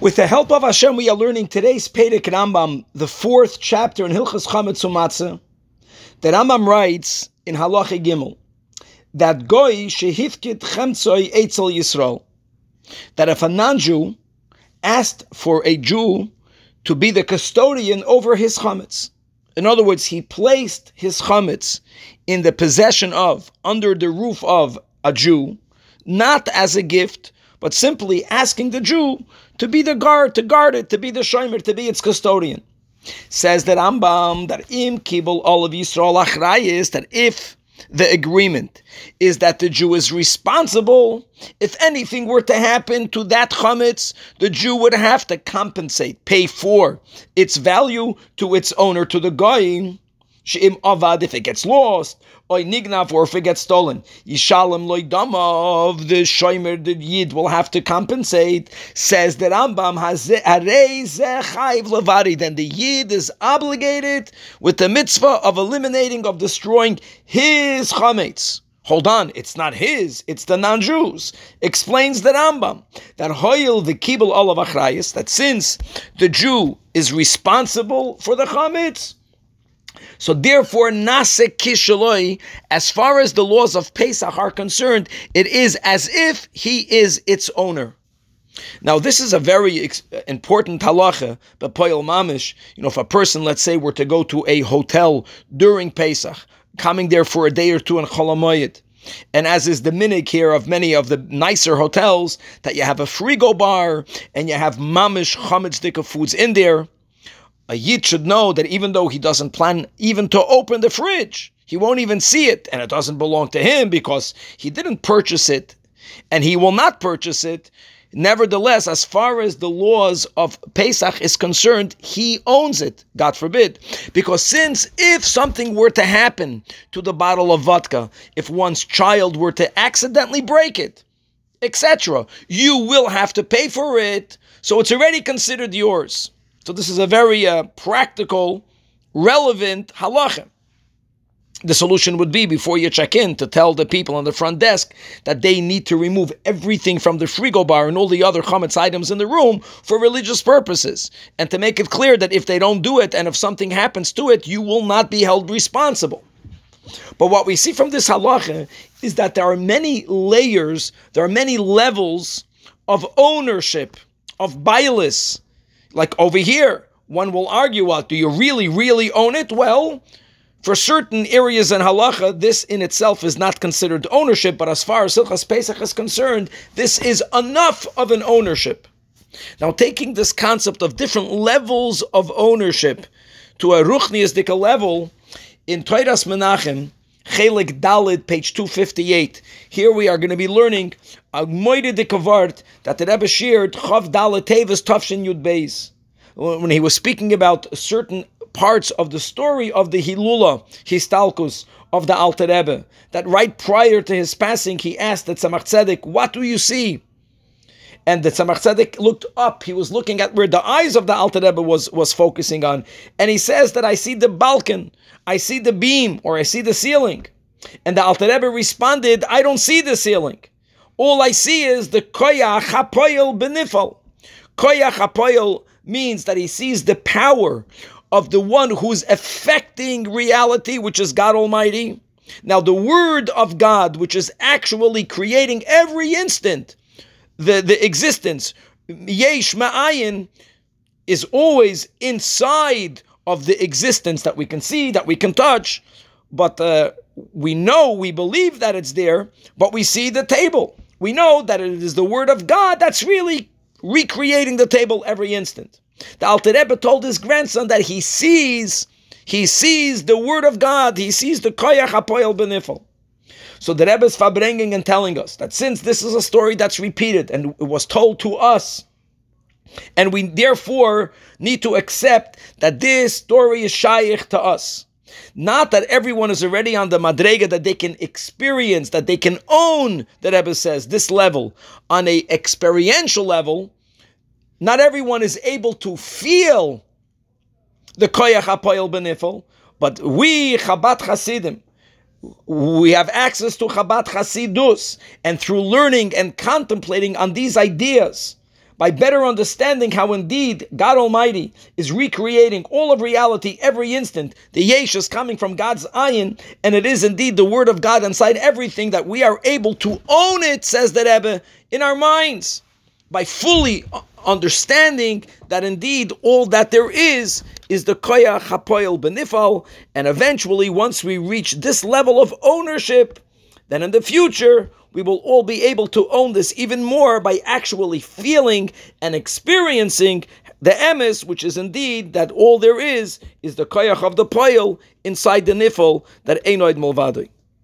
With the help of Hashem, we are learning today's Perek Rambam, the fourth chapter in Hilchas Chametz Umatzah. The Rambam writes in Halacha Gimel that Goy shehifkit chemtzoi etzel Yisrael, that if a non-Jew asked for a Jew to be the custodian over his chametz, in other words, he placed his chametz in the possession of, under the roof of a Jew, not as a gift, but simply asking the Jew to be the guard, to guard it, to be the shomer, to be its custodian. Says that Rambam that im kibul all of Yisrael achrayis that if the agreement is that the Jew is responsible. If anything were to happen to that chametz, the Jew would have to compensate, pay for its value to its owner, to the goy. Avad if it gets lost, or nignav or if it gets stolen. Yishalem loidamav, the shomer, the yid will have to compensate. Says the Rambam, levari. Then the yid is obligated with the mitzvah of eliminating, of destroying his chametz. Hold on, it's not his, it's the non-Jews. Explains the Rambam that hoyel the kibul olav achrayis, that since the Jew is responsible for the chametz, so therefore, nase kishaloi, as far as the laws of Pesach are concerned, it is as if he is its owner. Now, this is a very important halacha, but poyel mamish. You know, if a person, let's say, were to go to a hotel during Pesach, coming there for a day or two in Cholamoyed, and as is the minig here of many of the nicer hotels, that you have a frigo bar and you have mamish chametzdika foods in there a yid should know that even though he doesn't plan even to open the fridge, he won't even see it, and it doesn't belong to him because he didn't purchase it, and he will not purchase it. Nevertheless, as far as the laws of Pesach is concerned, he owns it, God forbid. Because since if something were to happen to the bottle of vodka, if one's child were to accidentally break it, etc., you will have to pay for it, so it's already considered yours. So this is a very uh, practical, relevant halacha. The solution would be before you check in to tell the people on the front desk that they need to remove everything from the frigo bar and all the other chametz items in the room for religious purposes, and to make it clear that if they don't do it and if something happens to it, you will not be held responsible. But what we see from this halacha is that there are many layers, there are many levels of ownership, of bias, like over here, one will argue, well, do you really, really own it? Well, for certain areas in halacha, this in itself is not considered ownership, but as far as Hilchas Pesach is concerned, this is enough of an ownership. Now, taking this concept of different levels of ownership to a ruchniistic level, in Toiras Menachem, Chelik Dalid, page 258. Here we are going to be learning a Moide de Kavart that the Rebbe shared Chav Dalid Tevis Tafshin Yud Beis. When he was speaking about certain parts of the story of the Hilula, Histalkus, of the Alter Rebbe, that right prior to his passing, he asked the Tzemach Tzedek, What do you see? And the Tzemach Tzedek looked up. He was looking at where the eyes of the Alter Rebbe was, was focusing on. And he says that I see the balcony, I see the beam, or I see the ceiling. And the Alter Rebbe responded, I don't see the ceiling. All I see is the koyach hapoyel benifal. Koyach hapoyel means that he sees the power of the one who's affecting reality, which is God Almighty. Now, the word of God, which is actually creating every instant the, the existence, yesh ma'ayin, is always inside of the existence that we can see, that we can touch, but uh, we know, we believe that it's there, but we see the table. We know that it is the word of God that's really recreating the table every instant. The Alter Rebbe told his grandson that he sees, he sees the word of God, he sees the koyach apoyel benifel. So the Rebbe is farbringing and telling us that since this is a story that's repeated and it was told to us, and we therefore need to accept that this story is shaykh to us. Not that everyone is already on the madrega that they can experience, that they can own, the Rebbe says, this level. On a experiential level, not everyone is able to feel the koyach apoyel benifel, but we, Chabad Hasidim, we have access to Chabad Hasidus, and through learning and contemplating on these ideas, by better understanding how indeed God Almighty is recreating all of reality every instant. The yesh is coming from God's ayin, and it is indeed the word of God inside everything that we are able to own it, says the Rebbe, in our minds by fully understanding that indeed all that there is is the koyach hapoil benifal, and eventually, once we reach this level of ownership, then in the future we will all be able to own this even more by actually feeling and experiencing the emes, which is indeed that all there is is the koyach of the poil inside the nifal that enoid mulvadoi.